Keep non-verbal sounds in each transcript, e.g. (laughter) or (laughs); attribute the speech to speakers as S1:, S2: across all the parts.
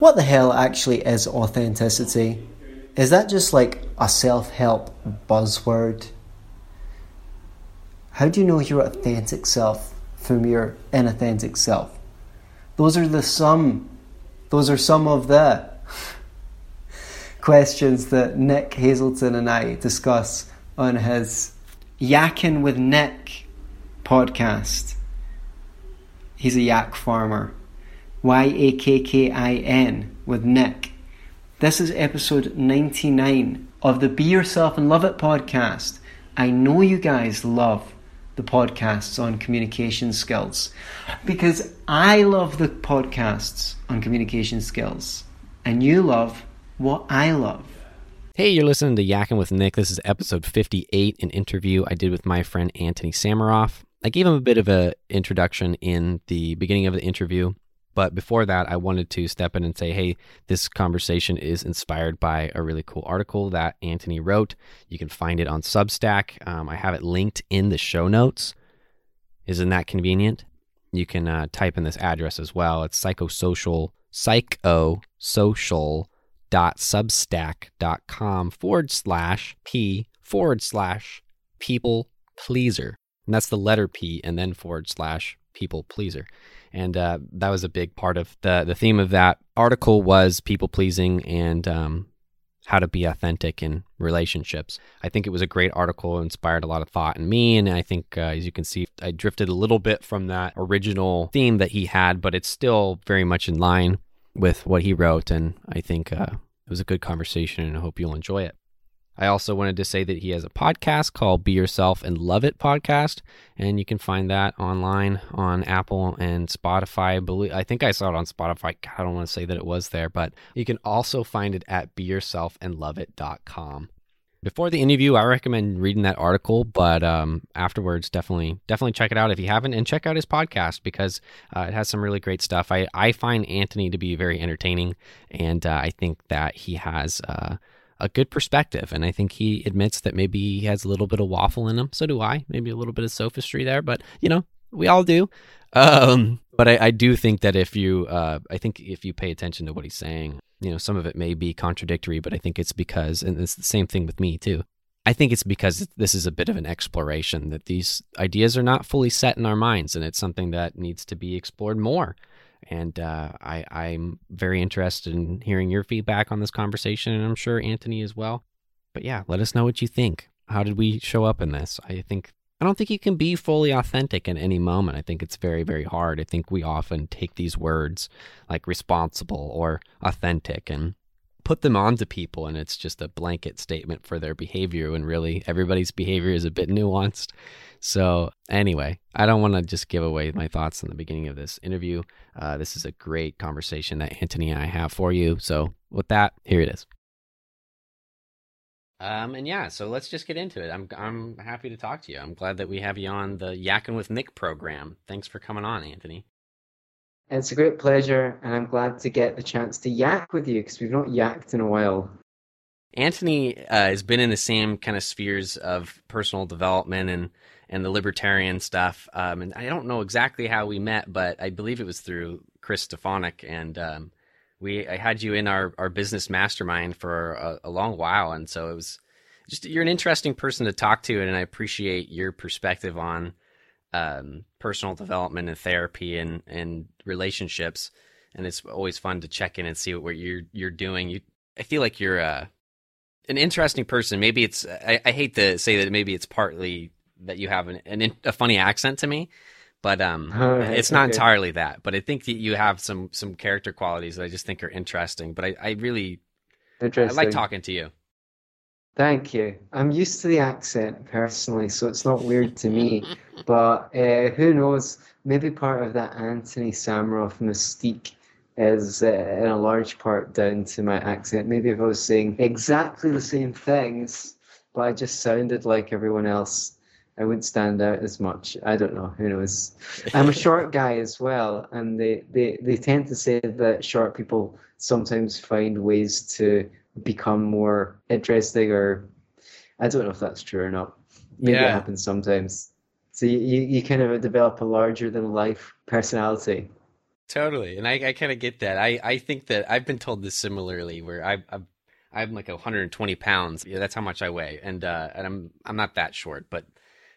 S1: What the hell actually is authenticity? Is that just like a self help buzzword? How do you know your authentic self from your inauthentic self? Those are the some, those are some of the (laughs) questions that Nick Hazelton and I discuss on his Yakking with Nick podcast. He's a yak farmer. Y A K K I N with Nick. This is episode 99 of the Be Yourself and Love It podcast. I know you guys love the podcasts on communication skills because I love the podcasts on communication skills and you love what I love.
S2: Hey, you're listening to Yakking with Nick. This is episode 58, an interview I did with my friend Anthony Samaroff. I gave him a bit of an introduction in the beginning of the interview. But before that, I wanted to step in and say, hey, this conversation is inspired by a really cool article that Anthony wrote. You can find it on Substack. Um, I have it linked in the show notes. Isn't that convenient? You can uh, type in this address as well. It's psychosocial, psychosocial.substack.com forward slash p forward slash people pleaser. And that's the letter P and then forward slash people pleaser and uh, that was a big part of the the theme of that article was people pleasing and um, how to be authentic in relationships. I think it was a great article, inspired a lot of thought in me, and I think uh, as you can see, I drifted a little bit from that original theme that he had, but it's still very much in line with what he wrote, and I think uh, it was a good conversation, and I hope you'll enjoy it. I also wanted to say that he has a podcast called Be Yourself and Love It podcast, and you can find that online on Apple and Spotify. I I think I saw it on Spotify. I don't want to say that it was there, but you can also find it at beyourselfandloveit.com. Before the interview, I recommend reading that article, but um, afterwards, definitely, definitely check it out if you haven't, and check out his podcast because uh, it has some really great stuff. I I find Anthony to be very entertaining, and uh, I think that he has. Uh, a good perspective. And I think he admits that maybe he has a little bit of waffle in him. So do I. Maybe a little bit of sophistry there, but you know, we all do. Um, but I, I, do think that if you, uh, I think if you pay attention to what he's saying, you know, some of it may be contradictory, but I think it's because, and it's the same thing with me too. I think it's because this is a bit of an exploration that these ideas are not fully set in our minds, and it's something that needs to be explored more. And uh, I, I'm very interested in hearing your feedback on this conversation, and I'm sure Anthony as well. But yeah, let us know what you think. How did we show up in this? I think I don't think you can be fully authentic in any moment. I think it's very, very hard. I think we often take these words like responsible or authentic and put them onto people, and it's just a blanket statement for their behavior when really everybody's behavior is a bit nuanced. So, anyway, I don't want to just give away my thoughts in the beginning of this interview. Uh, this is a great conversation that Anthony and I have for you. So, with that, here it is. Um, and yeah, so let's just get into it. I'm I'm happy to talk to you. I'm glad that we have you on the Yakking with Nick program. Thanks for coming on, Anthony.
S1: It's a great pleasure, and I'm glad to get the chance to yak with you because we've not yacked in a while.
S2: Anthony uh, has been in the same kind of spheres of personal development and and the libertarian stuff. Um, and I don't know exactly how we met, but I believe it was through Chris Stefanik. And um, we I had you in our, our business mastermind for a, a, long while. And so it was just, you're an interesting person to talk to. And I appreciate your perspective on um, personal development and therapy and, and relationships. And it's always fun to check in and see what you're, you're doing. You, I feel like you're, uh, an interesting person. Maybe it's I, I, hate to say that maybe it's partly that you have an, an a funny accent to me, but um, right, it's not okay. entirely that. But I think that you have some some character qualities that I just think are interesting. But I, I really I like talking to you.
S1: Thank you. I'm used to the accent personally, so it's not weird to me. (laughs) but uh, who knows? Maybe part of that Anthony Samaroff mystique is uh, in a large part down to my accent. Maybe if I was saying exactly the same things, but I just sounded like everyone else, I wouldn't stand out as much. I don't know. Who knows? I'm a short (laughs) guy as well, and they, they, they tend to say that short people sometimes find ways to become more interesting, or I don't know if that's true or not. Maybe yeah. it happens sometimes. So you, you, you kind of develop a larger than life personality.
S2: Totally, and I, I kind of get that. I, I think that I've been told this similarly, where I, I've I'm like 120 pounds. Yeah, that's how much I weigh, and uh, and I'm I'm not that short, but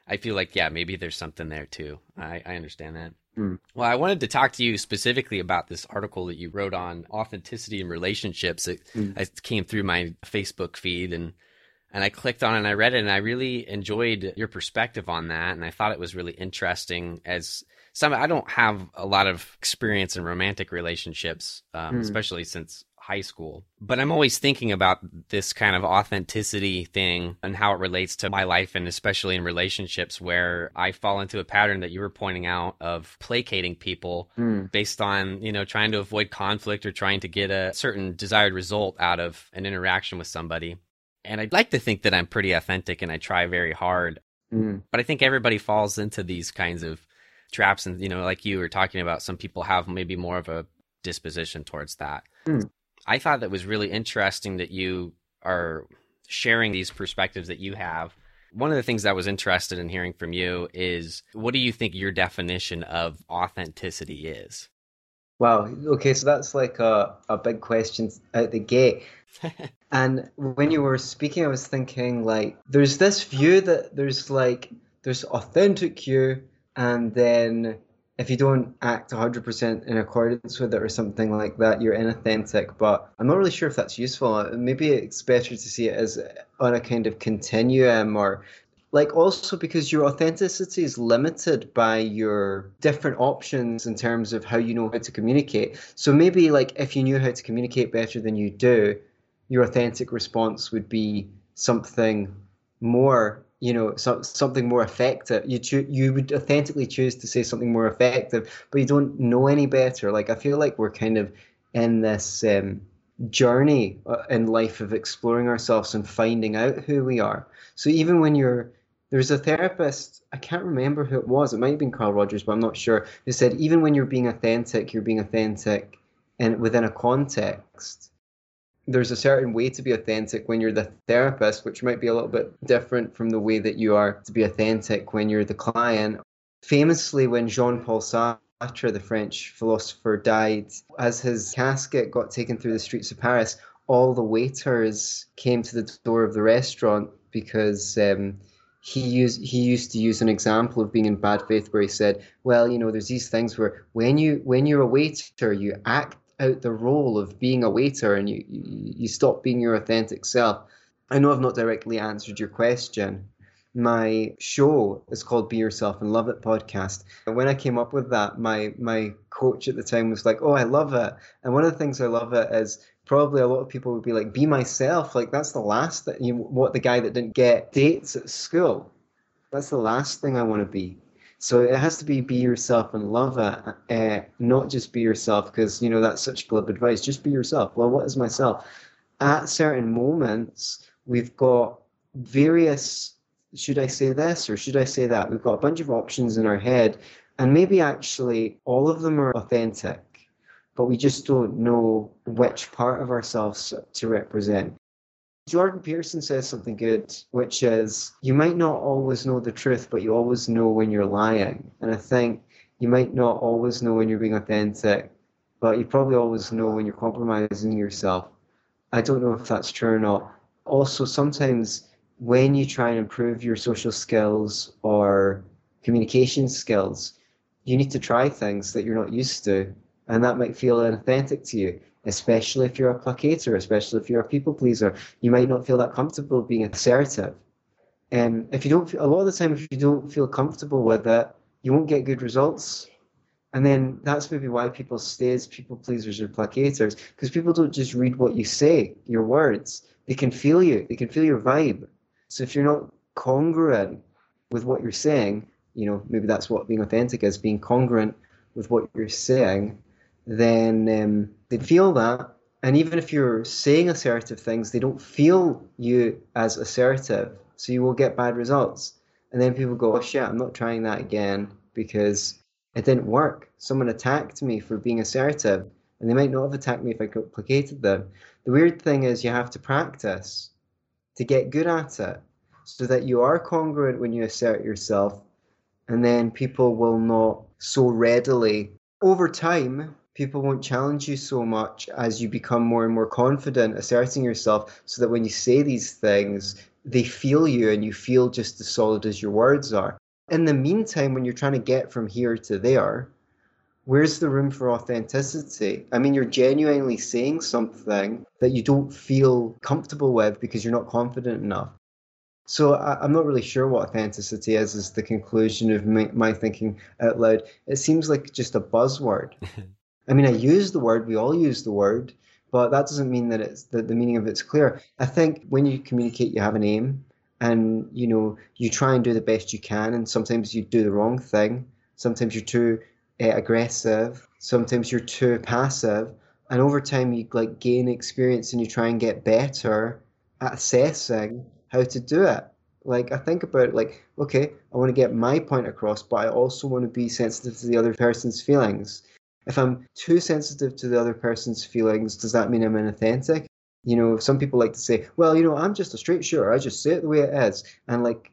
S2: I feel like yeah, maybe there's something there too. I, I understand that. Mm. Well, I wanted to talk to you specifically about this article that you wrote on authenticity and relationships. It, mm. it came through my Facebook feed and and I clicked on it and I read it and I really enjoyed your perspective on that and I thought it was really interesting as some I don't have a lot of experience in romantic relationships, um, mm. especially since high school. But I'm always thinking about this kind of authenticity thing and how it relates to my life and especially in relationships where I fall into a pattern that you were pointing out of placating people mm. based on, you know, trying to avoid conflict or trying to get a certain desired result out of an interaction with somebody. And I'd like to think that I'm pretty authentic and I try very hard. Mm. But I think everybody falls into these kinds of traps and you know like you were talking about some people have maybe more of a disposition towards that mm. I thought that was really interesting that you are sharing these perspectives that you have. One of the things I was interested in hearing from you is what do you think your definition of authenticity is?
S1: Wow. Okay, so that's like a, a big question out the gate. (laughs) and when you were speaking, I was thinking like there's this view that there's like there's authentic you and then if you don't act 100% in accordance with it or something like that, you're inauthentic. But I'm not really sure if that's useful. Maybe it's better to see it as on a kind of continuum or like also because your authenticity is limited by your different options in terms of how you know how to communicate. So maybe like if you knew how to communicate better than you do, your authentic response would be something more you know so, something more effective. You cho- you would authentically choose to say something more effective but you don't know any better. Like i feel like we're kind of in this um, journey uh, in life of exploring ourselves and finding out who we are. So even when you're there's a therapist i can't remember who it was it might have been carl rogers but i'm not sure who said even when you're being authentic you're being authentic and within a context there's a certain way to be authentic when you're the therapist, which might be a little bit different from the way that you are to be authentic when you're the client. Famously, when Jean Paul Sartre, the French philosopher, died, as his casket got taken through the streets of Paris, all the waiters came to the door of the restaurant because um, he used he used to use an example of being in bad faith where he said, "Well, you know, there's these things where when you when you're a waiter, you act out the role of being a waiter and you, you, stop being your authentic self. I know I've not directly answered your question. My show is called Be Yourself and Love It podcast. And when I came up with that, my my coach at the time was like, "Oh, I love it." And one of the things I love it is probably a lot of people would be like, "Be myself." Like that's the last that you what the guy that didn't get dates at school. That's the last thing I want to be. So it has to be be yourself and love it, uh, not just be yourself because you know that's such glib advice. Just be yourself. Well, what is myself? At certain moments, we've got various. Should I say this or should I say that? We've got a bunch of options in our head, and maybe actually all of them are authentic, but we just don't know which part of ourselves to represent. Jordan Peterson says something good, which is you might not always know the truth, but you always know when you're lying. And I think you might not always know when you're being authentic, but you probably always know when you're compromising yourself. I don't know if that's true or not. Also, sometimes when you try and improve your social skills or communication skills, you need to try things that you're not used to, and that might feel inauthentic to you especially if you're a placater, especially if you're a people pleaser. You might not feel that comfortable being assertive. And if you don't, a lot of the time, if you don't feel comfortable with it, you won't get good results. And then that's maybe why people stay as people pleasers or placaters, because people don't just read what you say, your words. They can feel you, they can feel your vibe. So if you're not congruent with what you're saying, you know, maybe that's what being authentic is, being congruent with what you're saying, then um, they feel that. And even if you're saying assertive things, they don't feel you as assertive. So you will get bad results. And then people go, oh shit, I'm not trying that again because it didn't work. Someone attacked me for being assertive. And they might not have attacked me if I placated them. The weird thing is, you have to practice to get good at it so that you are congruent when you assert yourself. And then people will not so readily over time, people won't challenge you so much as you become more and more confident asserting yourself so that when you say these things they feel you and you feel just as solid as your words are in the meantime when you're trying to get from here to there where's the room for authenticity i mean you're genuinely saying something that you don't feel comfortable with because you're not confident enough so I, am not really sure what authenticity is. Is the conclusion of my, my thinking out loud? It seems like just a buzzword. (laughs) I mean, I use the word. We all use the word, but that doesn't mean that it's that the meaning of it's clear. I think when you communicate, you have an aim, and you know you try and do the best you can. And sometimes you do the wrong thing. Sometimes you're too uh, aggressive. Sometimes you're too passive. And over time, you like gain experience, and you try and get better at assessing how to do it. Like I think about it like, okay, I want to get my point across, but I also want to be sensitive to the other person's feelings. If I'm too sensitive to the other person's feelings, does that mean I'm inauthentic? You know, some people like to say, well, you know, I'm just a straight shooter. I just say it the way it is. And like,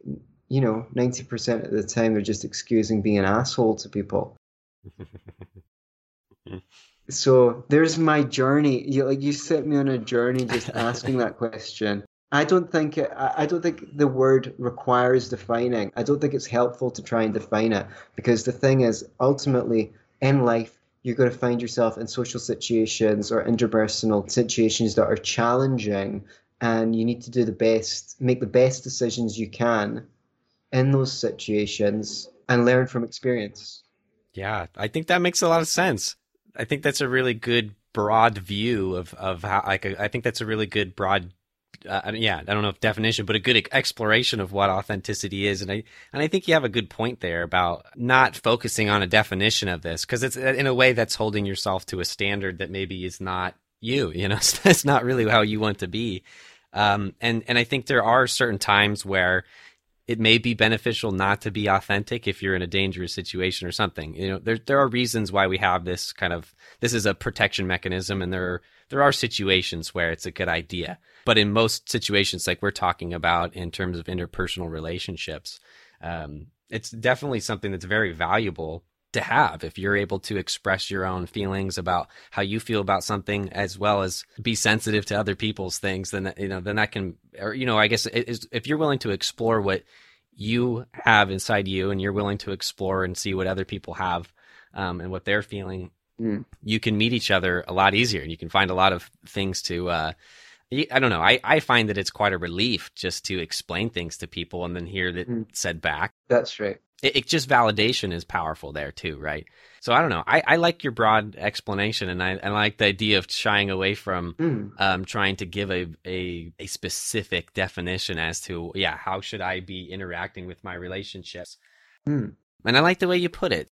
S1: you know, 90% of the time they're just excusing being an asshole to people. (laughs) so there's my journey. You like you set me on a journey just asking that question. I don't think it, I don't think the word requires defining. I don't think it's helpful to try and define it because the thing is ultimately in life you're going to find yourself in social situations or interpersonal situations that are challenging and you need to do the best make the best decisions you can in those situations and learn from experience.
S2: Yeah, I think that makes a lot of sense. I think that's a really good broad view of of how like I think that's a really good broad uh, yeah, I don't know if definition, but a good exploration of what authenticity is. And I, and I think you have a good point there about not focusing on a definition of this because it's in a way that's holding yourself to a standard that maybe is not you, you know, (laughs) it's not really how you want to be. Um, and, and I think there are certain times where it may be beneficial not to be authentic if you're in a dangerous situation or something. You know, there, there are reasons why we have this kind of, this is a protection mechanism and there are, there are situations where it's a good idea. But in most situations, like we're talking about in terms of interpersonal relationships, um, it's definitely something that's very valuable to have if you're able to express your own feelings about how you feel about something as well as be sensitive to other people's things then you know then that can or you know i guess if you're willing to explore what you have inside you and you're willing to explore and see what other people have um, and what they're feeling mm. you can meet each other a lot easier and you can find a lot of things to uh, I don't know. I, I find that it's quite a relief just to explain things to people and then hear that mm. said back.
S1: That's right.
S2: It, it, just validation is powerful there too, right? So I don't know. I, I like your broad explanation and I, I like the idea of shying away from mm. um, trying to give a, a, a specific definition as to, yeah, how should I be interacting with my relationships? Mm. And I like the way you put it.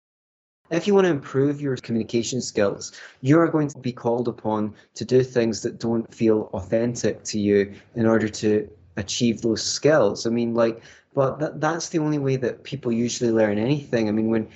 S1: If you want to improve your communication skills, you are going to be called upon to do things that don't feel authentic to you in order to achieve those skills. I mean, like, but that, that's the only way that people usually learn anything. I mean, when,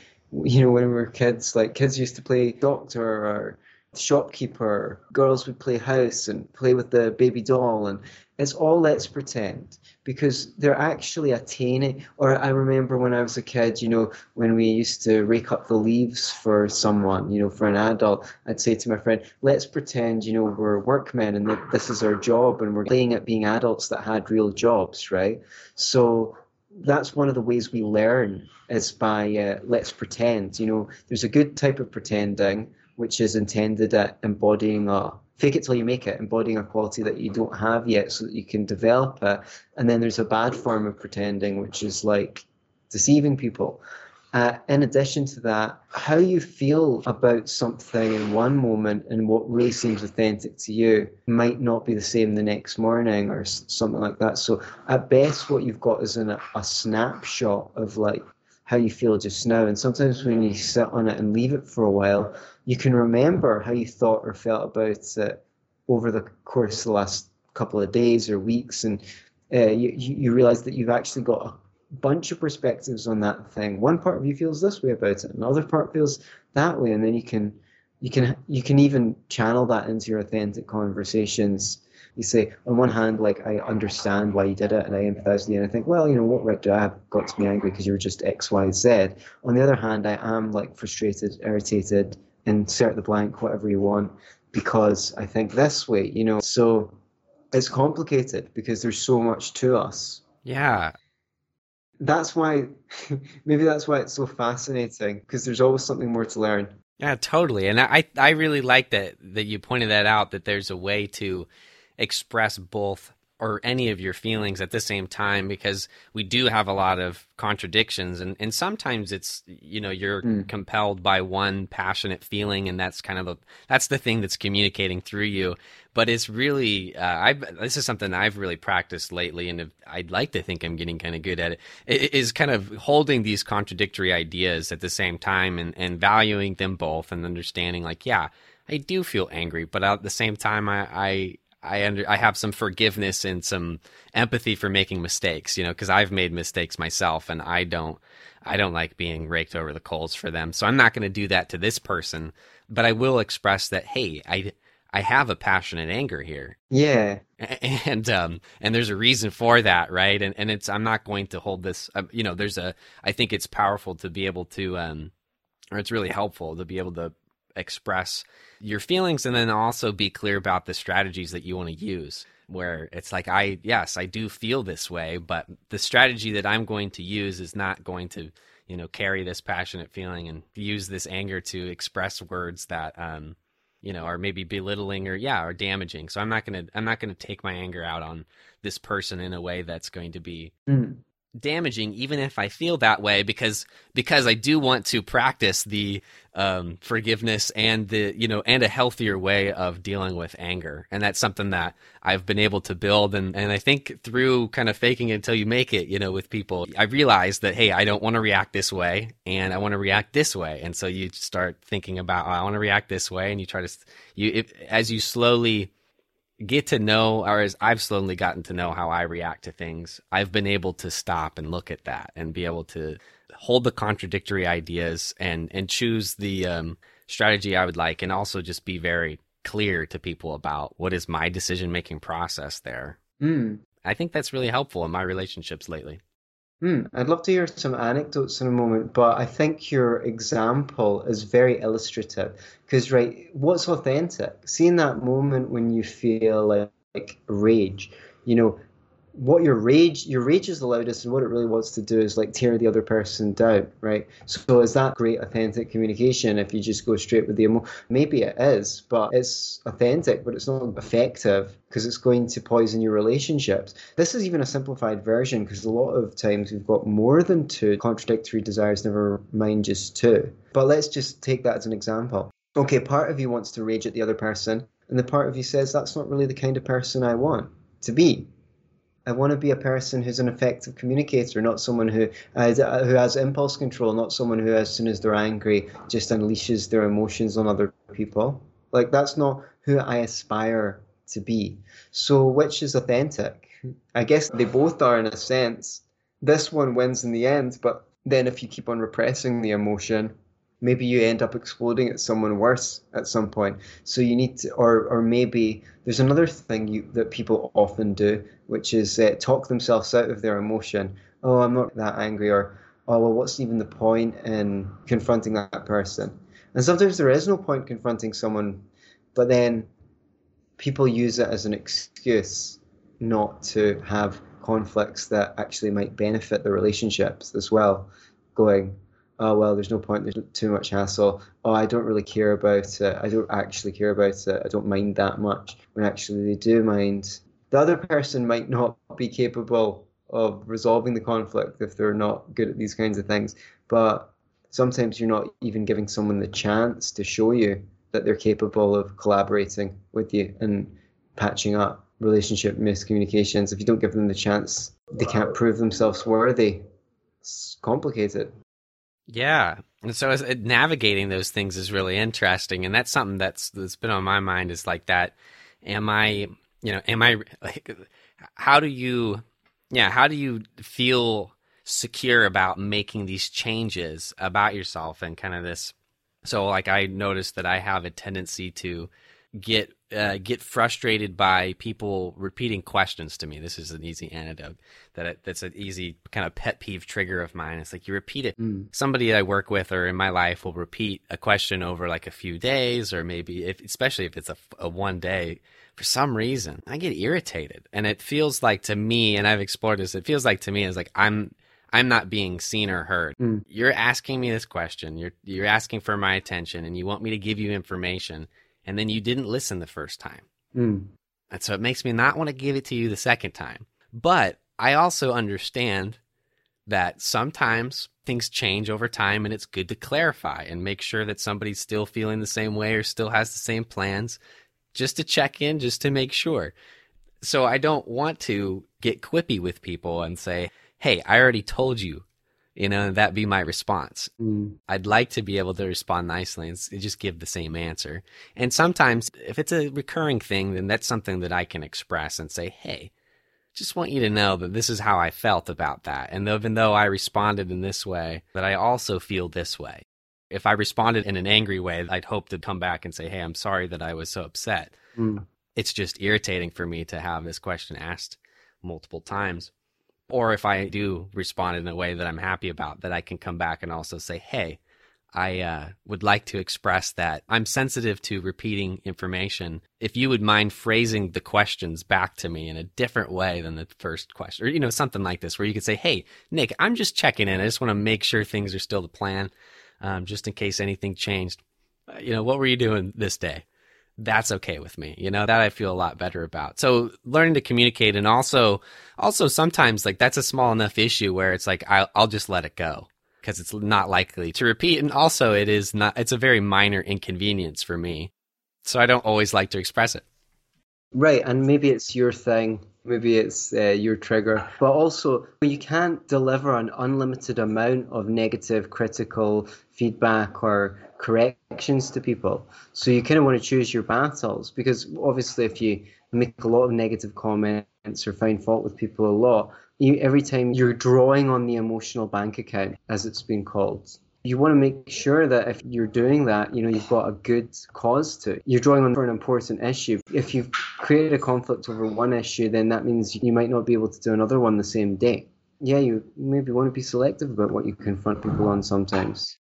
S1: you know, when we were kids, like, kids used to play doctor or shopkeeper, girls would play house and play with the baby doll, and it's all let's pretend because they're actually attaining. Or I remember when I was a kid, you know, when we used to rake up the leaves for someone, you know, for an adult, I'd say to my friend, let's pretend, you know, we're workmen and that this is our job and we're playing at being adults that had real jobs, right? So that's one of the ways we learn is by uh, let's pretend. You know, there's a good type of pretending which is intended at embodying a fake it till you make it, embodying a quality that you don't have yet so that you can develop it. And then there's a bad form of pretending, which is like deceiving people. Uh, in addition to that, how you feel about something in one moment and what really seems authentic to you might not be the same the next morning or something like that. So, at best, what you've got is an, a snapshot of like how you feel just now. And sometimes when you sit on it and leave it for a while, you can remember how you thought or felt about it over the course of the last couple of days or weeks, and uh, you, you realize that you've actually got a bunch of perspectives on that thing. One part of you feels this way about it, another part feels that way, and then you can you can you can even channel that into your authentic conversations. You say, on one hand, like I understand why you did it, and I empathise with you, and I think, well, you know, what right do I have got to be angry because you were just X, Y, Z. On the other hand, I am like frustrated, irritated, insert the blank, whatever you want, because I think this way, you know. So it's complicated because there's so much to us.
S2: Yeah.
S1: That's why, (laughs) maybe that's why it's so fascinating because there's always something more to learn.
S2: Yeah, totally. And I, I really like that that you pointed that out that there's a way to express both or any of your feelings at the same time because we do have a lot of contradictions and, and sometimes it's you know you're mm. compelled by one passionate feeling and that's kind of a that's the thing that's communicating through you but it's really uh, I this is something I've really practiced lately and I'd like to think I'm getting kind of good at it, it is kind of holding these contradictory ideas at the same time and, and valuing them both and understanding like yeah I do feel angry but at the same time I, I I under I have some forgiveness and some empathy for making mistakes, you know, because I've made mistakes myself, and I don't I don't like being raked over the coals for them. So I'm not going to do that to this person, but I will express that hey, I I have a passionate anger here.
S1: Yeah.
S2: And um and there's a reason for that, right? And and it's I'm not going to hold this uh, you know, there's a I think it's powerful to be able to um or it's really helpful to be able to express your feelings and then also be clear about the strategies that you want to use where it's like i yes i do feel this way but the strategy that i'm going to use is not going to you know carry this passionate feeling and use this anger to express words that um you know are maybe belittling or yeah or damaging. So i'm not going to i'm not going to take my anger out on this person in a way that's going to be mm damaging even if I feel that way because because I do want to practice the um, forgiveness and the you know and a healthier way of dealing with anger. And that's something that I've been able to build. And and I think through kind of faking it until you make it you know with people I realized that hey I don't want to react this way and I want to react this way. And so you start thinking about oh, I want to react this way. And you try to you as you slowly get to know, or as I've slowly gotten to know how I react to things, I've been able to stop and look at that and be able to hold the contradictory ideas and and choose the um, strategy I would like, and also just be very clear to people about what is my decision making process there. Mm. I think that's really helpful in my relationships lately.
S1: Hmm, I'd love to hear some anecdotes in a moment, but I think your example is very illustrative. Because, right, what's authentic? Seeing that moment when you feel like, like rage, you know, what your rage your rage is the loudest and what it really wants to do is like tear the other person down right? So is that great authentic communication if you just go straight with the emo maybe it is but it's authentic but it's not effective because it's going to poison your relationships. This is even a simplified version because a lot of times we've got more than two contradictory desires never mind just two. But let's just take that as an example. Okay part of you wants to rage at the other person and the part of you says that's not really the kind of person i want to be I want to be a person who's an effective communicator, not someone who uh, who has impulse control, not someone who, as soon as they're angry, just unleashes their emotions on other people. Like that's not who I aspire to be. So, which is authentic? I guess they both are in a sense. This one wins in the end, but then if you keep on repressing the emotion, maybe you end up exploding at someone worse at some point. So you need to, or or maybe there's another thing you, that people often do, which is uh, talk themselves out of their emotion. Oh, I'm not that angry, or oh well, what's even the point in confronting that person? And sometimes there is no point confronting someone, but then people use it as an excuse not to have conflicts that actually might benefit the relationships as well. Going, oh well there's no point there's too much hassle. Oh i don't really care about it. I don't actually care about it. I don't mind that much when actually they do mind. The other person might not be capable of resolving the conflict if they're not good at these kinds of things but sometimes you're not even giving someone the chance to show you that they're capable of collaborating with you and patching up relationship miscommunications. If you don't give them the chance they can't prove themselves worthy. It's complicated
S2: yeah. And so as, uh, navigating those things is really interesting. And that's something that's, that's been on my mind is like that. Am I, you know, am I like, how do you, yeah, how do you feel secure about making these changes about yourself and kind of this? So like I noticed that I have a tendency to, get uh, get frustrated by people repeating questions to me. This is an easy antidote. That that's an easy kind of pet peeve trigger of mine. It's like you repeat it. Mm. Somebody I work with or in my life will repeat a question over like a few days, or maybe if, especially if it's a, a one day. For some reason, I get irritated, and it feels like to me, and I've explored this. It feels like to me is like I'm I'm not being seen or heard. Mm. You're asking me this question. You're you're asking for my attention, and you want me to give you information and then you didn't listen the first time. Mm. And so it makes me not want to give it to you the second time. But I also understand that sometimes things change over time and it's good to clarify and make sure that somebody's still feeling the same way or still has the same plans just to check in, just to make sure. So I don't want to get quippy with people and say, hey, I already told you you know, that be my response. Mm. I'd like to be able to respond nicely and just give the same answer. And sometimes, if it's a recurring thing, then that's something that I can express and say, hey, just want you to know that this is how I felt about that. And even though I responded in this way, that I also feel this way. If I responded in an angry way, I'd hope to come back and say, hey, I'm sorry that I was so upset. Mm. It's just irritating for me to have this question asked multiple times or if I do respond in a way that I'm happy about, that I can come back and also say, hey, I uh, would like to express that I'm sensitive to repeating information. If you would mind phrasing the questions back to me in a different way than the first question, or you know something like this, where you could say, "Hey, Nick, I'm just checking in. I just want to make sure things are still the plan, um, just in case anything changed. Uh, you know, what were you doing this day?" That's okay with me. You know, that I feel a lot better about. So learning to communicate and also, also sometimes like that's a small enough issue where it's like, I'll, I'll just let it go because it's not likely to repeat. And also it is not, it's a very minor inconvenience for me. So I don't always like to express it.
S1: Right. And maybe it's your thing. Maybe it's uh, your trigger, but also you can't deliver an unlimited amount of negative, critical feedback or corrections to people. So you kind of want to choose your battles because obviously, if you make a lot of negative comments or find fault with people a lot, you, every time you're drawing on the emotional bank account, as it's been called, you want to make sure that if you're doing that, you know, you've got a good cause to. You're drawing on for an important issue. If you've created a conflict over one issue, then that means you might not be able to do another one the same day. Yeah, you maybe want to be selective about what you confront people on sometimes.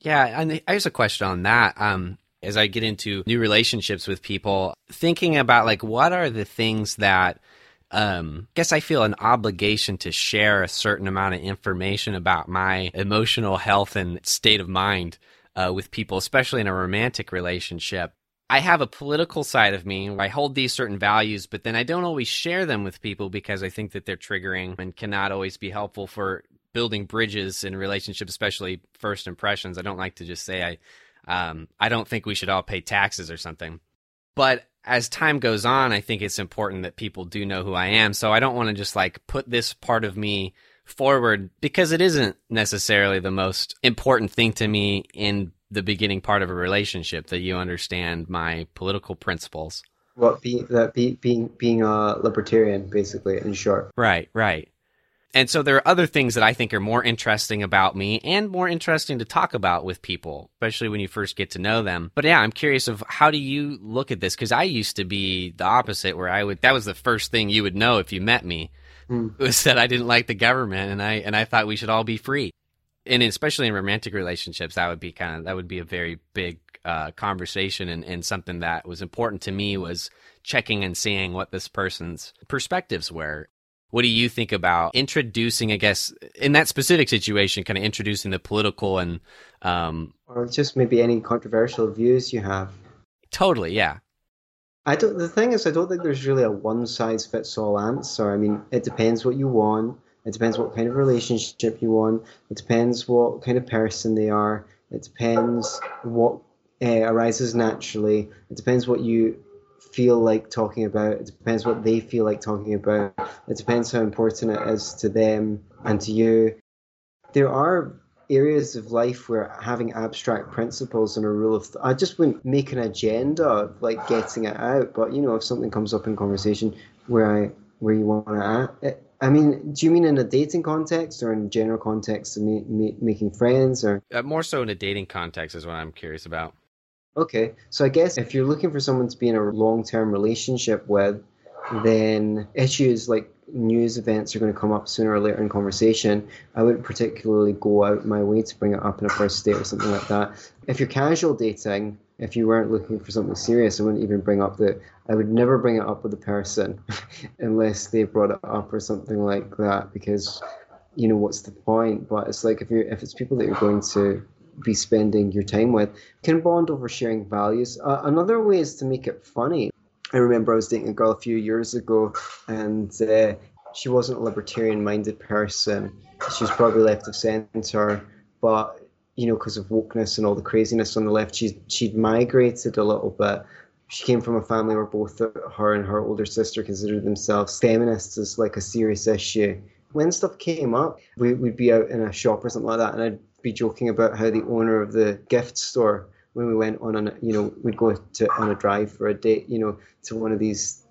S2: Yeah, and I have a question on that. Um, as I get into new relationships with people, thinking about like what are the things that um, I guess I feel an obligation to share a certain amount of information about my emotional health and state of mind uh, with people, especially in a romantic relationship. I have a political side of me where I hold these certain values, but then I don't always share them with people because I think that they're triggering and cannot always be helpful for building bridges in relationships, especially first impressions. I don't like to just say I um, I don't think we should all pay taxes or something. But as time goes on, I think it's important that people do know who I am. So I don't want to just like put this part of me forward because it isn't necessarily the most important thing to me in the beginning part of a relationship that you understand my political principles.
S1: What being that be, being being a libertarian, basically, in short.
S2: Right, right. And so there are other things that I think are more interesting about me and more interesting to talk about with people, especially when you first get to know them. But yeah, I'm curious of how do you look at this? Because I used to be the opposite, where I would that was the first thing you would know if you met me mm. (laughs) was that I didn't like the government and I and I thought we should all be free. And especially in romantic relationships, that would be kind of that would be a very big uh, conversation and, and something that was important to me was checking and seeing what this person's perspectives were what do you think about introducing, I guess, in that specific situation, kind of introducing the political and. Um,
S1: or just maybe any controversial views you have?
S2: Totally, yeah.
S1: I don't. The thing is, I don't think there's really a one size fits all answer. I mean, it depends what you want. It depends what kind of relationship you want. It depends what kind of person they are. It depends what uh, arises naturally. It depends what you feel like talking about. It depends what they feel like talking about. It depends how important it is to them and to you. There are areas of life where having abstract principles and a rule of th- I just wouldn't make an agenda of like getting it out. But you know, if something comes up in conversation where I where you want to I mean, do you mean in a dating context or in general context of me, me, making friends or
S2: uh, more so in a dating context is what I'm curious about.
S1: Okay, so I guess if you're looking for someone to be in a long-term relationship with, then issues like news events are going to come up sooner or later in conversation. I wouldn't particularly go out my way to bring it up in a first date or something like that. If you're casual dating, if you weren't looking for something serious, I wouldn't even bring up the. I would never bring it up with the person (laughs) unless they brought it up or something like that because, you know, what's the point? But it's like if you're if it's people that you're going to be spending your time with can bond over sharing values. Uh, another way is to make it funny. I remember I was dating a girl a few years ago, and uh, she wasn't a libertarian-minded person. She was probably left of centre, but you know, because of wokeness and all the craziness on the left, she's she'd migrated a little bit. She came from a family where both her and her older sister considered themselves feminists as like a serious issue. When stuff came up, we, would be out in a shop or something like that, and I'd be joking about how the owner of the gift store when we went on a you know we'd go to on a drive for a date you know to one of these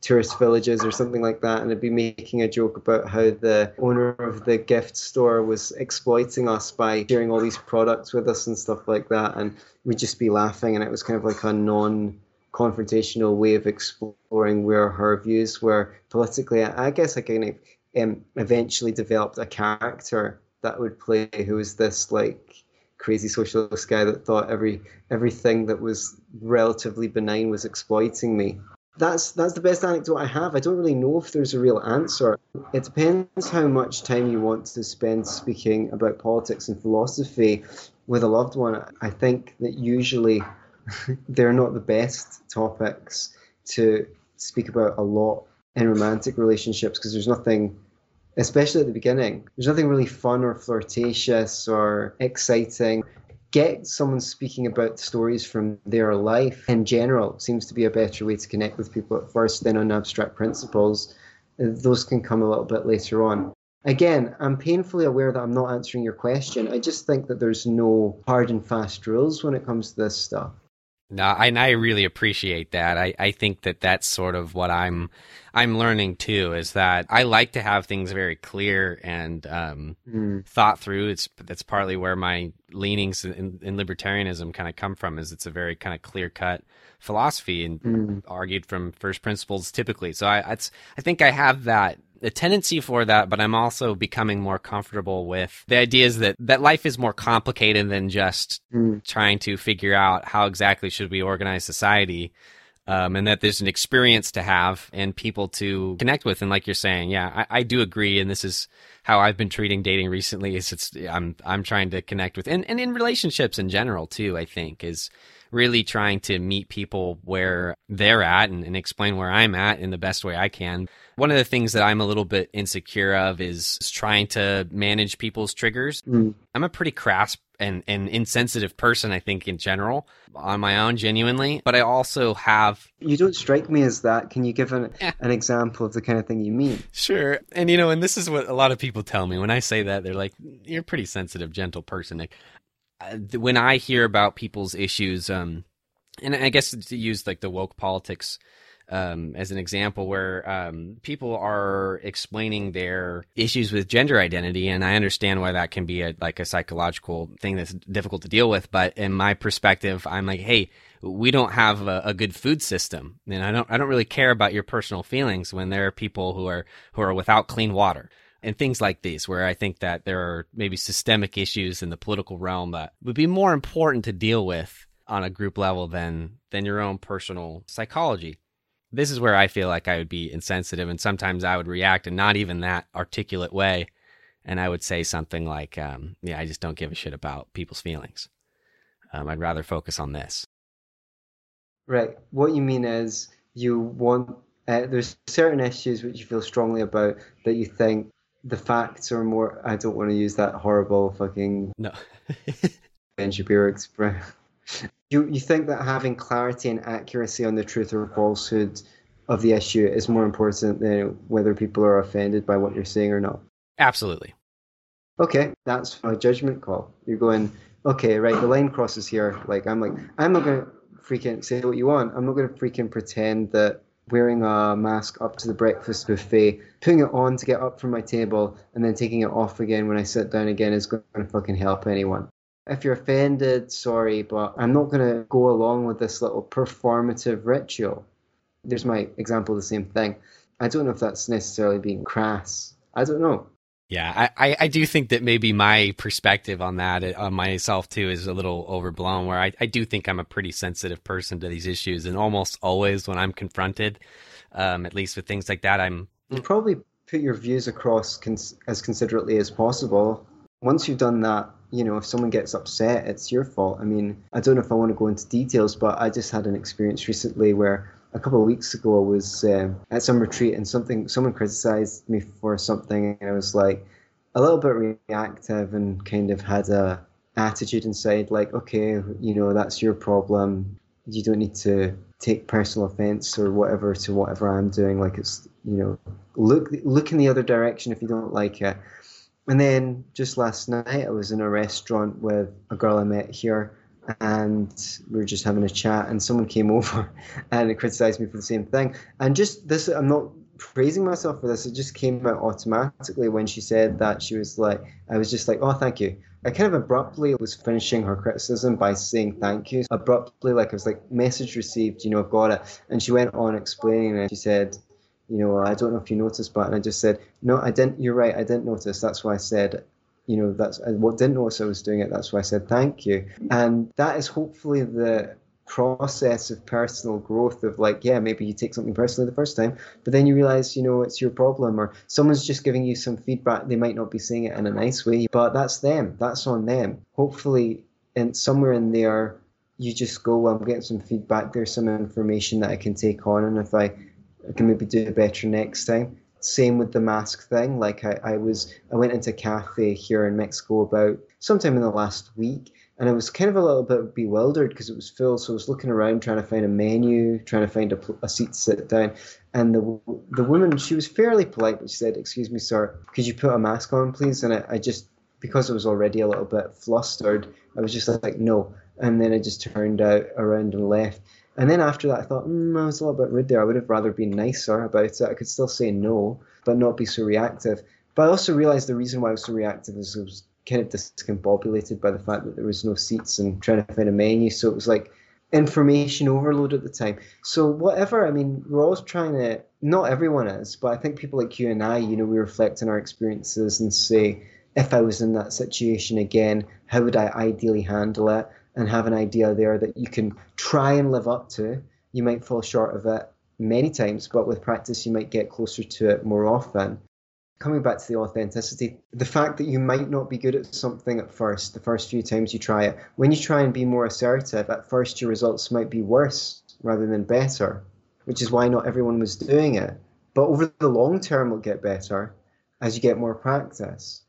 S1: tourist villages or something like that and I'd be making a joke about how the owner of the gift store was exploiting us by sharing all these products with us and stuff like that and we'd just be laughing and it was kind of like a non confrontational way of exploring where her views were politically. I guess I kind of um, eventually developed a character that would play who was this like crazy socialist guy that thought every everything that was relatively benign was exploiting me. That's that's the best anecdote I have. I don't really know if there's a real answer. It depends how much time you want to spend speaking about politics and philosophy with a loved one. I think that usually (laughs) they're not the best topics to speak about a lot in romantic relationships because there's nothing especially at the beginning. There's nothing really fun or flirtatious or exciting. Get someone speaking about stories from their life in general seems to be a better way to connect with people at first, than on abstract principles. Those can come a little bit later on. Again, I'm painfully aware that I'm not answering your question. I just think that there's no hard and fast rules when it comes to this stuff.
S2: No, and I really appreciate that. I, I think that that's sort of what I'm I'm learning too. Is that I like to have things very clear and um, mm. thought through. It's that's partly where my leanings in, in libertarianism kind of come from. Is it's a very kind of clear cut philosophy and mm. argued from first principles typically. So I I think I have that a tendency for that, but I'm also becoming more comfortable with the ideas that, that life is more complicated than just mm. trying to figure out how exactly should we organize society. Um, and that there's an experience to have and people to connect with. And like you're saying, yeah, I, I, do agree. And this is how I've been treating dating recently. Is it's I'm I'm trying to connect with and, and in relationships in general too. I think is really trying to meet people where they're at and, and, explain where I'm at in the best way I can. One of the things that I'm a little bit insecure of is, trying to manage people's triggers. Mm. I'm a pretty crass and, and insensitive person, I think, in general, on my own, genuinely. But I also have.
S1: You don't strike me as that. Can you give an, an example of the kind of thing you mean?
S2: Sure. And, you know, and this is what a lot of people tell me. When I say that, they're like, you're a pretty sensitive, gentle person, Nick when I hear about people's issues, um, and I guess to use like the woke politics um, as an example, where um, people are explaining their issues with gender identity, and I understand why that can be a, like a psychological thing that's difficult to deal with. But in my perspective, I'm like, hey, we don't have a, a, good food system, and I don't I don't really care about your personal feelings when there are people who are who are without clean water and things like these, where I think that there are maybe systemic issues in the political realm that would be more important to deal with on a group level than than your own personal psychology. This is where I feel like I would be insensitive, and sometimes I would react in not even that articulate way, and I would say something like, um, "Yeah, I just don't give a shit about people's feelings. Um, I'd rather focus on this."
S1: Right. What you mean is you want uh, there's certain issues which you feel strongly about that you think the facts are more. I don't want to use that horrible fucking
S2: no (laughs)
S1: Ben Shapiro expression. You you think that having clarity and accuracy on the truth or falsehood of the issue is more important than whether people are offended by what you're saying or not?
S2: Absolutely.
S1: Okay, that's a judgment call. You're going, okay, right, the line crosses here. Like I'm like, I'm not gonna freaking say what you want. I'm not gonna freaking pretend that wearing a mask up to the breakfast buffet, putting it on to get up from my table, and then taking it off again when I sit down again is going to fucking help anyone. if you're offended, sorry, but I'm not going to go along with this little performative ritual. There's my example of the same thing. I don't know if that's necessarily being crass. I don't know.
S2: Yeah, I, I do think that maybe my perspective on that, uh, on myself too, is a little overblown. Where I, I do think I'm a pretty sensitive person to these issues, and almost always when I'm confronted, um, at least with things like that, I'm.
S1: You probably put your views across cons- as considerately as possible. Once you've done that, you know, if someone gets upset, it's your fault. I mean, I don't know if I want to go into details, but I just had an experience recently where a couple of weeks ago I was um, at some retreat and something someone criticized me for something and I was like a little bit reactive and kind of had a attitude inside like okay you know that's your problem. You don't need to take personal offense or whatever to whatever I'm doing. Like it's you know look look in the other direction if you don't like it. And then just last night, I was in a restaurant with a girl I met here, and we were just having a chat, and someone came (laughs) over and it criticized me for the same thing. And just this, I'm not praising myself for this. It just came out automatically when she said that. She was like, I was just like, oh, thank you. I kind of abruptly was finishing her criticism by saying thank you. Abruptly, like I was like, message received, you know, I've got it. And she went on explaining, and she said, you know, I don't know if you noticed, but and I just said, no, I didn't. You're right, I didn't notice. That's why I said, you know, that's what didn't notice I was doing it. That's why I said thank you. And that is hopefully the process of personal growth of like, yeah, maybe you take something personally the first time, but then you realize, you know, it's your problem or someone's just giving you some feedback. They might not be saying it in a nice way, but that's them. That's on them. Hopefully, and somewhere in there, you just go, well, I'm getting some feedback. There's some information that I can take on, and if I I can maybe do better next time. Same with the mask thing. Like I, I was, I went into a cafe here in Mexico about sometime in the last week, and I was kind of a little bit bewildered because it was full. So I was looking around trying to find a menu, trying to find a, a seat to sit down. And the the woman, she was fairly polite, but she said, "Excuse me, sir, could you put a mask on, please?" And I, I just because I was already a little bit flustered, I was just like, "No." And then I just turned out around and left. And then after that, I thought, mm, I was a little bit rude there. I would have rather been nicer about it. I could still say no, but not be so reactive. But I also realized the reason why I was so reactive is I was kind of discombobulated by the fact that there was no seats and trying to find a menu. So it was like information overload at the time. So whatever, I mean, we're always trying to, not everyone is, but I think people like you and I, you know, we reflect on our experiences and say, if I was in that situation again, how would I ideally handle it? And have an idea there that you can try and live up to. You might fall short of it many times, but with practice, you might get closer to it more often. Coming back to the authenticity, the fact that you might not be good at something at first, the first few times you try it, when you try and be more assertive, at first your results might be worse rather than better, which is why not everyone was doing it. But over the long term, it'll get better as you get more practice.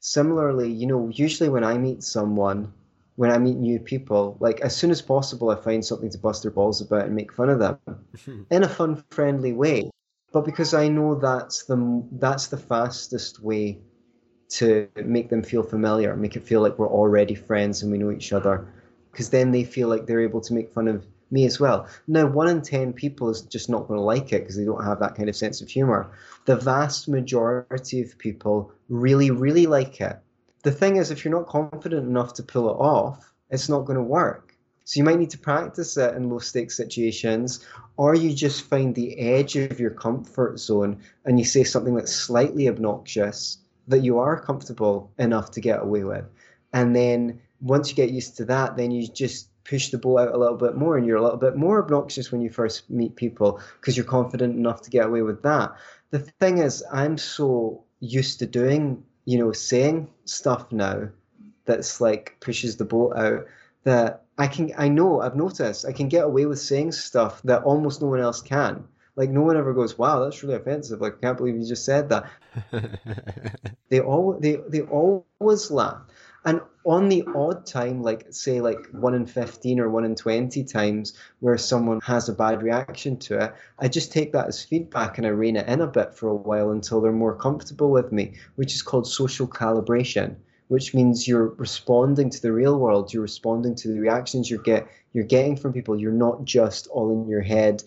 S1: Similarly, you know, usually when I meet someone, when I meet new people, like as soon as possible, I find something to bust their balls about and make fun of them (laughs) in a fun, friendly way. But because I know that's the that's the fastest way to make them feel familiar, make it feel like we're already friends and we know each other, because then they feel like they're able to make fun of me as well. Now, one in ten people is just not going to like it because they don't have that kind of sense of humor. The vast majority of people really, really like it the thing is, if you're not confident enough to pull it off, it's not going to work. So you might need to practice it in low stakes situations, or you just find the edge of your comfort zone and you say something that's slightly obnoxious that you are comfortable enough to get away with. And then once you get used to that, then you just push the boat out a little bit more and you're a little bit more obnoxious when you first meet people because you're confident enough to get away with that. The thing is, I'm so used to doing you know, saying stuff now that's like pushes the boat out that I can I know I've noticed I can get away with saying stuff that almost no one else can. Like no one ever goes, "Wow, that's really offensive." Like, I can't believe you just said that. (laughs) they all they they always laugh, and on the odd time, like say like one in fifteen or one in twenty times, where someone has a bad reaction to it, I just take that as feedback and I rein it in a bit for a while until they're more comfortable with me, which is called social calibration which means you're responding to the real world you're responding to the reactions you get you're getting from people you're not just all in your head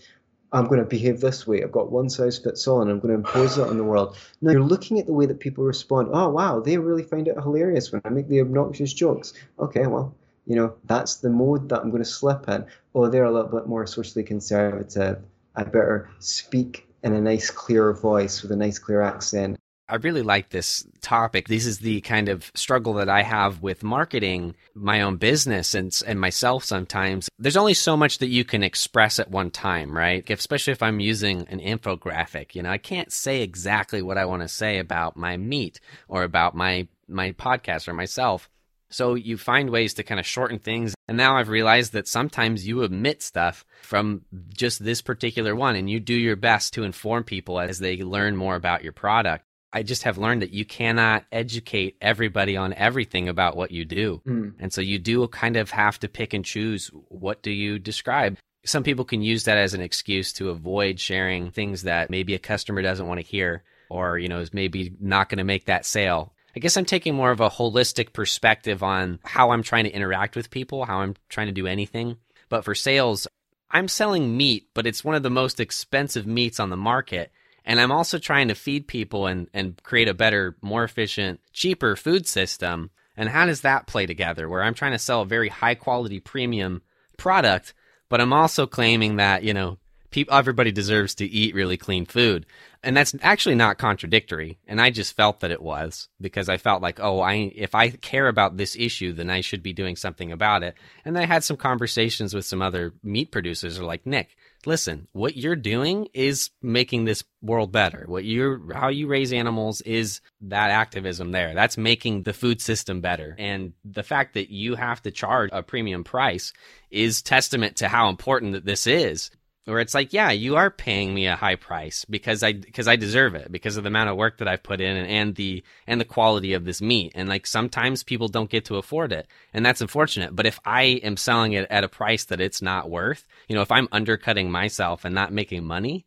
S1: I'm going to behave this way. I've got one size fits all, and I'm going to impose it on the world. Now you're looking at the way that people respond. Oh wow, they really find it hilarious when I make the obnoxious jokes. Okay, well, you know that's the mode that I'm going to slip in. Oh, they're a little bit more socially conservative. I better speak in a nice, clear voice with a nice, clear accent.
S2: I really like this topic. This is the kind of struggle that I have with marketing my own business and, and myself sometimes. There's only so much that you can express at one time, right? Especially if I'm using an infographic, you know, I can't say exactly what I want to say about my meat or about my, my podcast or myself. So you find ways to kind of shorten things. And now I've realized that sometimes you omit stuff from just this particular one and you do your best to inform people as they learn more about your product. I just have learned that you cannot educate everybody on everything about what you do. Mm. And so you do kind of have to pick and choose what do you describe. Some people can use that as an excuse to avoid sharing things that maybe a customer doesn't want to hear or, you know, is maybe not going to make that sale. I guess I'm taking more of a holistic perspective on how I'm trying to interact with people, how I'm trying to do anything. But for sales, I'm selling meat, but it's one of the most expensive meats on the market. And I'm also trying to feed people and, and create a better, more efficient, cheaper food system. And how does that play together? Where I'm trying to sell a very high quality premium product, but I'm also claiming that, you know, people, everybody deserves to eat really clean food and that's actually not contradictory and i just felt that it was because i felt like oh i if i care about this issue then i should be doing something about it and i had some conversations with some other meat producers are like nick listen what you're doing is making this world better. What you're how you raise animals is that activism there. That's making the food system better. And the fact that you have to charge a premium price is testament to how important that this is where it's like, yeah, you are paying me a high price because I because I deserve it because of the amount of work that I've put in and, and, the and the quality of this meat. And like sometimes people don't get to afford it, and that's unfortunate. But if I am selling it at a price that it's not worth, you know, if I'm undercutting myself and not making money,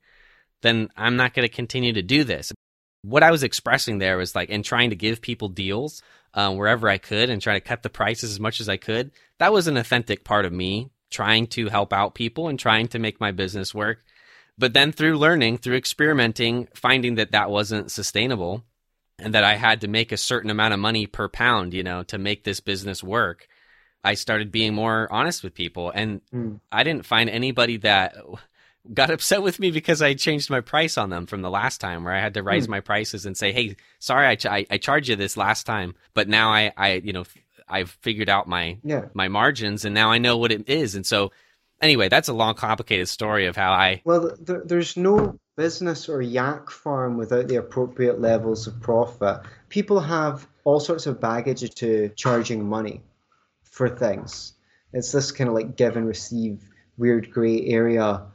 S2: then I'm not going to continue to do this. What I was expressing there was like, and trying to give people deals uh, wherever I could and try to cut the prices as much as I could. That was an authentic part of me trying to help out people and trying to make my business work. But then through learning, through experimenting, finding that that wasn't sustainable and that I had to make a certain amount of money per pound, you know, to make this business work, I started being more honest with people. And mm. I didn't find anybody that (laughs) got upset with me because I changed my price on them from the last time where I had to raise mm. my prices and say, Hey, sorry, I, ch- I, I charged you this last time, but now I, I, you know, I've figured out my yeah. my margins and now I know what it is. And so anyway, that's a long complicated story of how I
S1: Well, there, there's no business or yak farm without the appropriate levels of profit. People have all sorts of baggage to charging money for things. It's this kind of like give and receive weird gray area.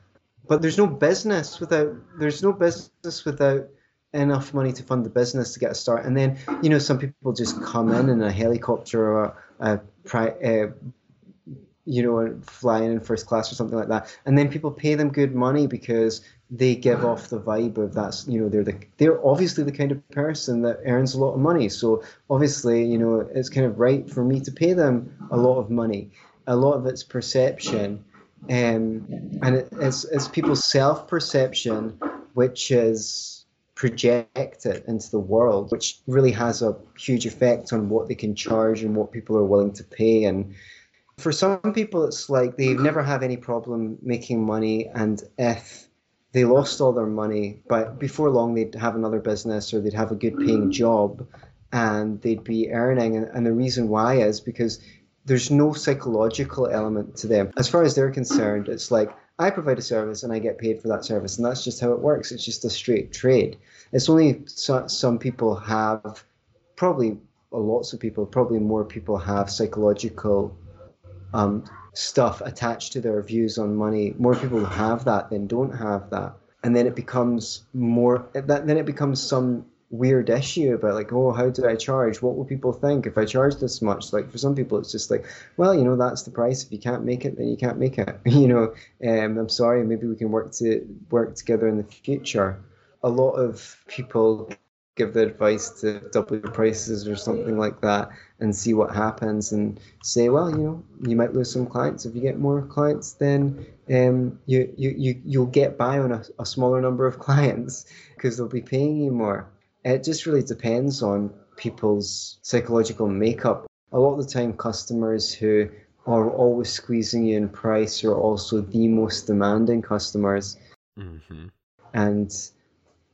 S1: But there's no business without there's no business without enough money to fund the business to get a start. And then, you know, some people just come in in a helicopter or a, a you know, flying in first class or something like that. And then people pay them good money because they give off the vibe of that's, you know, they're the, they're obviously the kind of person that earns a lot of money. So obviously, you know, it's kind of right for me to pay them a lot of money. A lot of it's perception. Um, and it, it's, it's people's self perception, which is, project it into the world, which really has a huge effect on what they can charge and what people are willing to pay. And for some people, it's like they've never had any problem making money, and if they lost all their money, but before long they'd have another business or they'd have a good paying job and they'd be earning. And the reason why is because there's no psychological element to them. As far as they're concerned, it's like I provide a service and I get paid for that service, and that's just how it works. It's just a straight trade. It's only so, some people have, probably lots of people, probably more people have psychological um, stuff attached to their views on money. More people have that than don't have that, and then it becomes more. That then it becomes some weird issue about like oh how do i charge? What will people think if i charge this much? Like for some people it's just like well you know that's the price. If you can't make it then you can't make it. (laughs) You know um, i'm sorry maybe we can work to work together in the future. A lot of people give the advice to double your prices or something like that and see what happens and say, well, you know, you might lose some clients. If you get more clients, then um, you, you, you, you'll get by on a, a smaller number of (laughs) clients because they'll be paying you more. It just really depends on people's psychological makeup. A lot of the time, customers who are always squeezing you in price are also the most demanding customers. Mm-hmm. And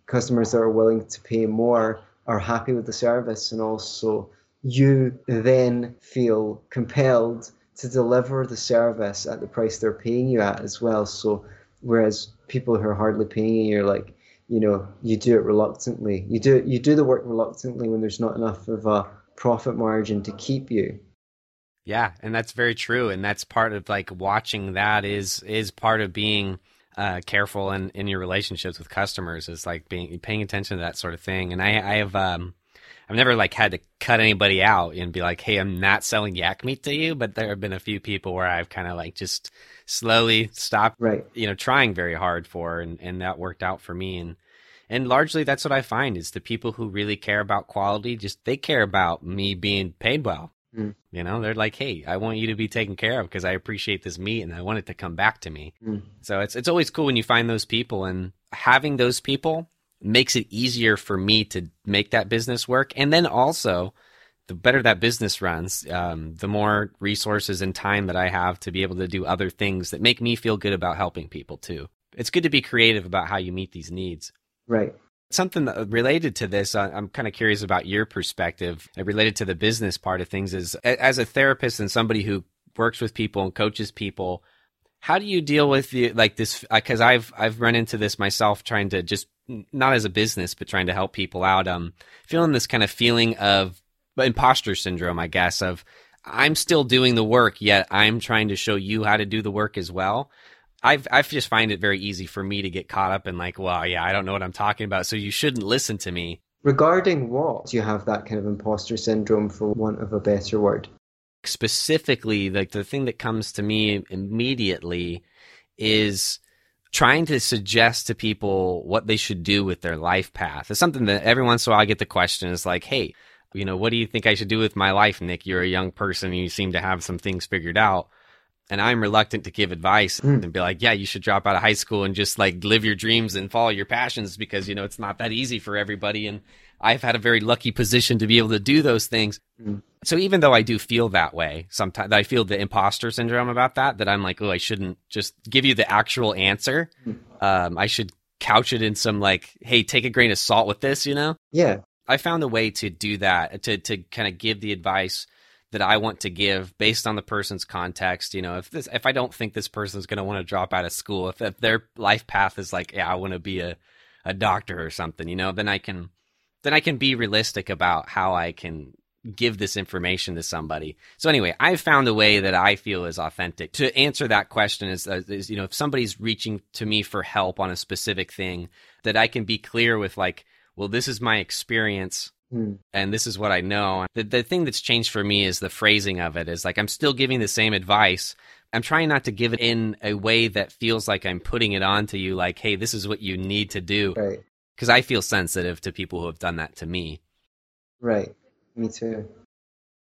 S1: customers that are willing to pay more are happy with the service and also you then feel compelled to deliver the service at the price they're paying you at as well. So whereas people who are hardly paying you, you're like, you know, you do it reluctantly. You do you do the work reluctantly when there's not enough of a profit margin to keep you.
S2: Yeah, and that's very true, and that's part of like watching that is is part of being uh, careful in, in your relationships with customers is like being paying attention to that sort of thing. And I, I have um, I've never like had to cut anybody out and be like, hey, I'm not selling yak meat to you. But there have been a few people where I've kind of like just slowly stopped,
S1: right.
S2: you know, trying very hard for, and and that worked out for me. And and largely that's what I find is the people who really care about quality, just they care about me being paid well. Mm. You know, they're like, "Hey, I want you to be taken care of because I appreciate this meat and I want it to come back to me." Mm. So it's it's always cool when you find those people, and having those people makes it easier for me to make that business work. And then also, the better that business runs, um, the more resources and time that I have to be able to do other things that make me feel good about helping people too. It's good to be creative about how you meet these needs.
S1: Right
S2: something related to this i'm kind of curious about your perspective uh, related to the business part of things is as a therapist and somebody who works with people and coaches people how do you deal with the like this because i've i've run into this myself trying to just not as a business but trying to help people out um feeling this kind of feeling of imposter syndrome i guess of i'm still doing the work yet i'm trying to show you how to do the work as well I've I just find it very easy for me to get caught up in like, well, yeah, I don't know what I'm talking about, so you shouldn't listen to me.
S1: Regarding what you have that kind of imposter syndrome, for want of a better word?
S2: Specifically, like the thing that comes to me immediately is trying to suggest to people what they should do with their life path. It's something that every once in a while I get the question is like, hey, you know, what do you think I should do with my life, Nick? You're a young person and you seem to have some things figured out and I'm reluctant to give advice mm. and be like, yeah, you should drop out of high school and just like live your dreams and follow your passions because, you know, it's not that easy for everybody. And I've had a very lucky position to be able to do those things. Mm. So even though I do feel that way, sometimes I feel the imposter syndrome about that, that I'm like, oh, I shouldn't just give you the actual answer. Mm. Um, I should couch it in some like, hey, take a grain of salt with this, you know?
S1: Yeah.
S2: I found a way to do that, uh, to, to kind of give the advice that I want to give based on the person's context. You know, if this if I don't think this person's going to want to drop out of school, if, if their life path is like, yeah, I want to be a a doctor or something, you know, then I can then I can be realistic about how I can give this information to somebody. So anyway, I've found a way that I feel is authentic to answer that question is, uh, is you know, if somebody's reaching to me for help on a specific thing that I can be clear with like, well, this is my experience Hmm. And this is what I know. The, the thing that's changed for me is the phrasing of it is like I'm still giving the same advice. I'm trying not to give it in a way that feels like I'm putting it on to you, like, hey, this is what you need to do.
S1: Right.
S2: Because I feel sensitive to people who have done that to me.
S1: Right. Me too.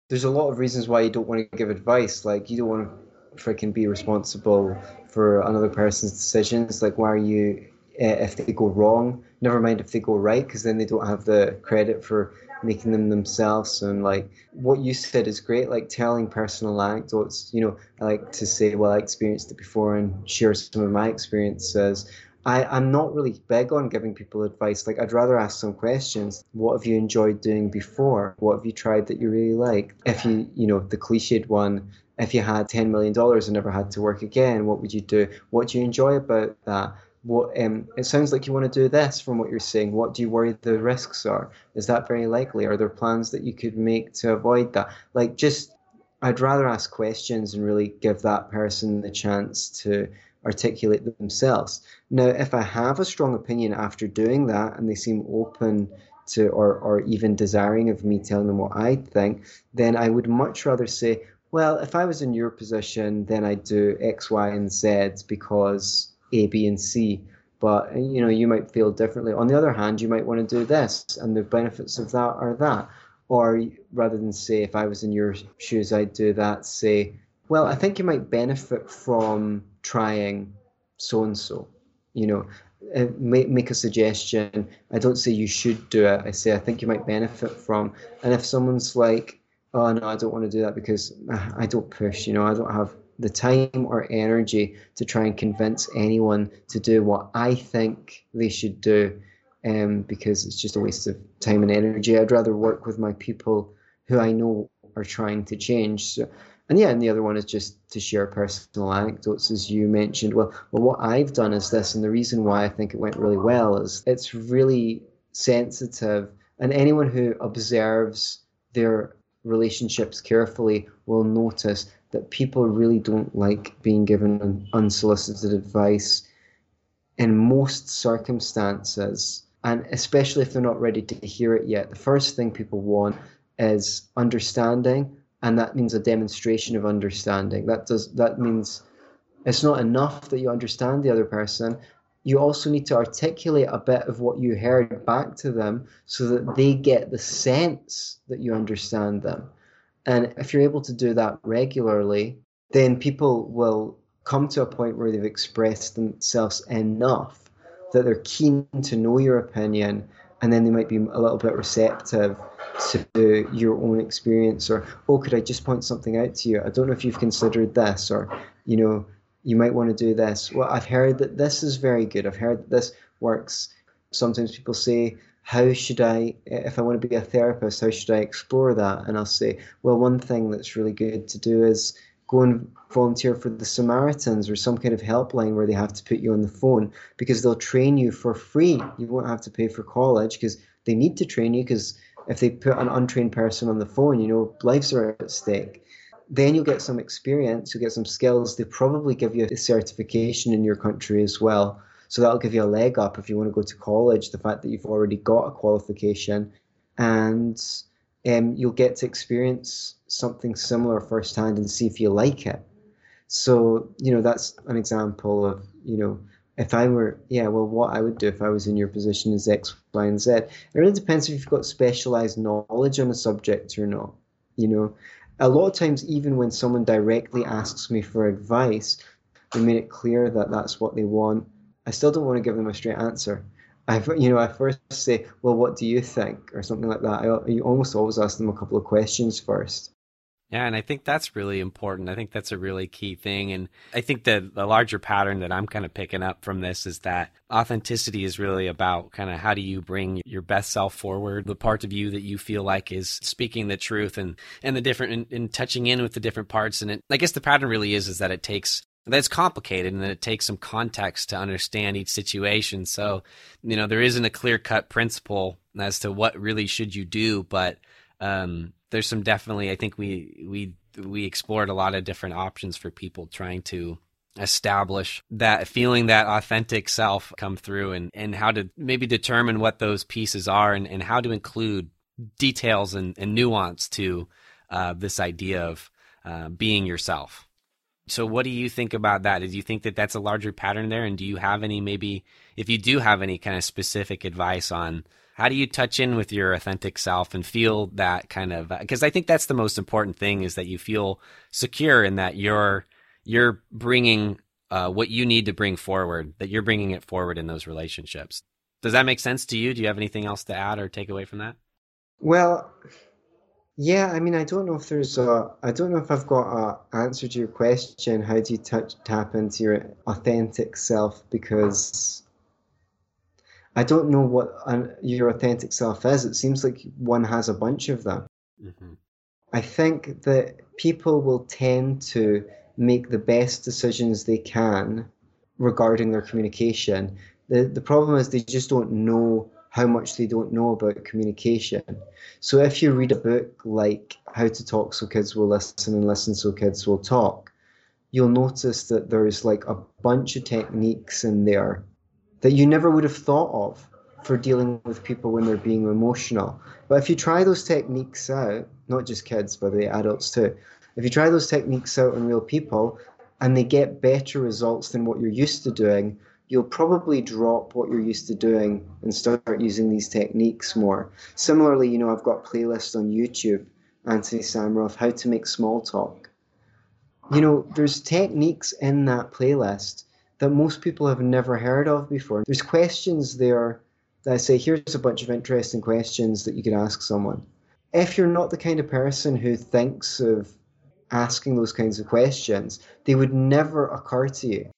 S1: There's a lot of reasons why you don't want to give advice. Like, you don't want to freaking be responsible for another person's decisions. Like, why are you uh, if they go wrong. Never mind if they go right, because then they don't have the credit for making them themselves. And like what you said is great, like telling personal anecdotes. You know, I like to say, well, I experienced it before and share some of my experiences. I, I'm not really big on giving people advice. Like, I'd rather ask some questions. What have you enjoyed doing before? What have you tried that you really like? If you, you know, the cliched one, if you had $10 million and never had to work again, what would you do? What do you enjoy about that? What um, it sounds like you want to do this from what you're saying. What do you worry the risks are? Is that very likely? Are there plans that you could make to avoid that? Like, just I'd rather ask questions and really give that person the chance to articulate themselves. Now, if I have a strong opinion after doing that and they seem open to or, or even desiring of me telling them what I think, then I would much rather say, well, if I was in your position, then I'd do X, Y, and Z because a, B, and C. but you know you might feel differently. On the other hand, you might want to do this, and the benefits of that are that. Or rather than say, if I was in your shoes, I'd do that. Say, well, I think you might benefit from trying so and so. You know, uh, make, make a suggestion. I don't say you should do it. I say I think you might benefit from. And if someone's like, oh no, I don't want to do that because uh, I don't push. You know, I don't have the time or energy to try and convince anyone to do what I think they should do. Um, because it's just a waste of time and energy. I'd rather work with my people who I know are trying to change. So and yeah, and the other one is just to share personal anecdotes, as you mentioned. Well, well, what I've done is this, and the reason why I think it went really well is it's really sensitive, and anyone who observes their relationships carefully will notice that people really don't like being given unsolicited advice in most circumstances, and especially if they're not ready to hear it yet. The first thing people want is understanding and that means a demonstration of understanding. That does that means it's not enough that you understand the other person. You also need to articulate a bit of what you heard back to them so that they get the sense that you understand them. And if you're able to do that regularly, then people will come to a point where they've expressed themselves enough that they're keen to know your opinion and then they might be a little bit receptive to your own experience or oh could i just point something out to you? I don't know if you've considered this or you know you might want to do this. Well i've heard that this is very good. I've heard that this works. Sometimes people say how should i eh, if i want to be a therapist how should i explore that and i'll say well one thing that's really good to do is go and volunteer for the Samaritans or some kind of helpline where they have to put you on the phone because they'll train you for free. You won't have to pay for college because they need to train you because if they put an untrained person on the phone, you know, lives are at stake. Then you'll get some experience, you'll get some skills. They probably give you a certification in your country as well. So that'll give you a leg up if you want to go to college, the fact that you've already got a qualification. And um, you'll get to experience something similar firsthand and see if you like it. So, you know, that's an example of, you know, if I were, yeah, well, what I would do if I was in your position is X, Y, and Z. It really depends if you've got specialized knowledge on a subject or not. You know, a lot of times, even when someone directly asks me for advice, they made it clear that that's what they want. I still don't want to give them a straight answer. I, you know, I first say, well, what do you think, or something like that. I, you almost always ask them a couple of questions first.
S2: Yeah, and I think that's really important. I think that's a really key thing. And I think that the larger pattern that I'm kind of picking up from this is that authenticity is really about kind of how do you bring your best self forward, the part of you that you feel like is speaking the truth and, and the different, and, touching in with the different parts. And it, I guess the pattern really is, is that it takes that it's complicated and it takes some context to understand each situation. So, you know, there isn't a clear cut principle as to what really should you do, but um, there's some definitely I think we we we explored a lot of different options for people trying to establish that feeling that authentic self come through and, and how to maybe determine what those pieces are and, and how to include details and, and nuance to uh, this idea of uh, being yourself. So, what do you think about that? Do you think that that's a larger pattern there? And do you have any, maybe, if you do have any kind of specific advice on how do you touch in with your authentic self and feel that kind of because i think that's the most important thing is that you feel secure in that you're you're bringing uh, what you need to bring forward that you're bringing it forward in those relationships does that make sense to you do you have anything else to add or take away from that
S1: well yeah i mean i don't know if there's a i don't know if i've got a answer to your question how do you touch tap into your authentic self because I don't know what an, your authentic self is. It seems like one has a bunch of them. Mm-hmm. I think that people will tend to make the best decisions they can regarding their communication. The, the problem is they just don't know how much they don't know about communication. So if you read a book like How to Talk So Kids Will Listen and Listen So Kids Will Talk, you'll notice that there's like a bunch of techniques in there that you never would have thought of for dealing with people when they're being emotional. But if you try those techniques out, not just kids, but the adults too, if you try those techniques out on real people and they get better results than what you're used to doing, you'll probably drop what you're used to doing and start using these techniques more. Similarly, you know, I've got playlists on YouTube, Anthony Samaroff, how to make small talk. You know, there's techniques in that playlist that most people have never heard of before. There's questions there that I say, here's a bunch of interesting questions that you could ask someone. If you're not the kind of person who thinks of asking those kinds of questions, they would never occur to you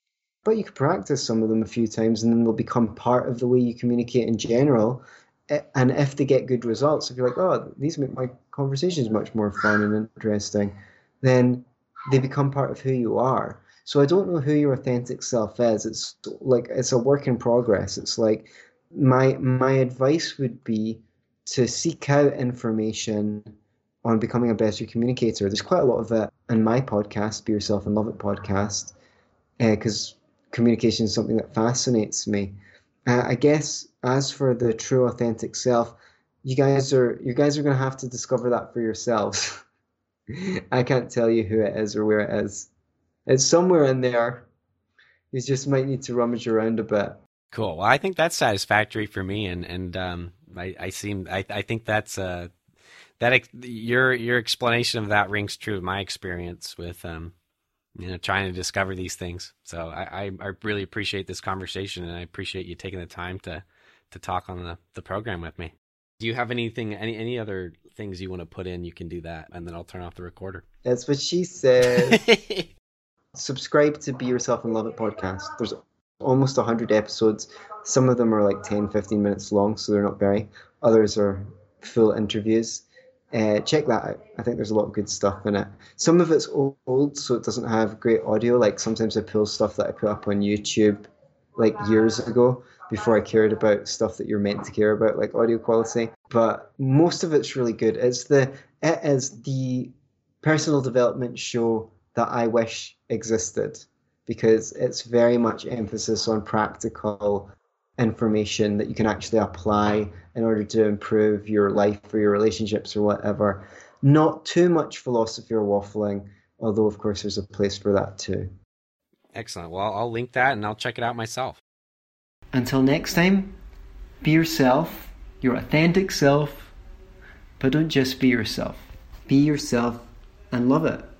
S1: but you could practice some of them a few times and then they'll become part of the way you communicate in general. And if they get good results, if you're like, oh, these make my conversations much more fun and interesting, then they become part of who you are. So I don't know who your authentic self is. It's like it's a work in progress. It's like my my advice would be to seek out information on becoming a better communicator. There's quite a lot of it in my podcast, Be Yourself and Love It podcast, because uh, communication is something that fascinates me. Uh, I guess as for the true authentic self, you guys are you guys are going to have to discover that for yourselves. (laughs) I can't tell you who it is or where it is. It's somewhere in there. You just might need to rummage around a bit.
S2: Cool. Well, I think that's satisfactory for me, and and um, I, I seem I, I think that's uh that your your explanation of that rings true of my experience with um you know, trying to discover these things. So I, I, really appreciate this conversation, and I appreciate you taking the time to to talk on the, the program with me. Do you have anything, any any other things you want to put in? You can do that, and then I'll turn off the recorder.
S1: That's what she said. (laughs) Subscribe to Be Yourself and Love It podcast. There's almost 100 episodes. Some of them are like 10, 15 minutes long, so they're not very. Others are full interviews. Uh, check that out. I think there's a lot of good stuff in it. Some of it's old, so it doesn't have great audio. Like sometimes I pull stuff that I put up on YouTube like years ago before I cared about stuff that you're meant to care about, like audio quality. But most of it's really good. It's the it is the personal development show that I wish existed because it's very much emphasis on practical information that you can actually apply in order to improve your life or your relationships or whatever. Not too much philosophy or waffling, although, of course, there's a place for that too.
S2: Excellent. Well, I'll link that and I'll check it out myself.
S1: Until next time, be yourself, your authentic self, but don't just be yourself. Be yourself and love it.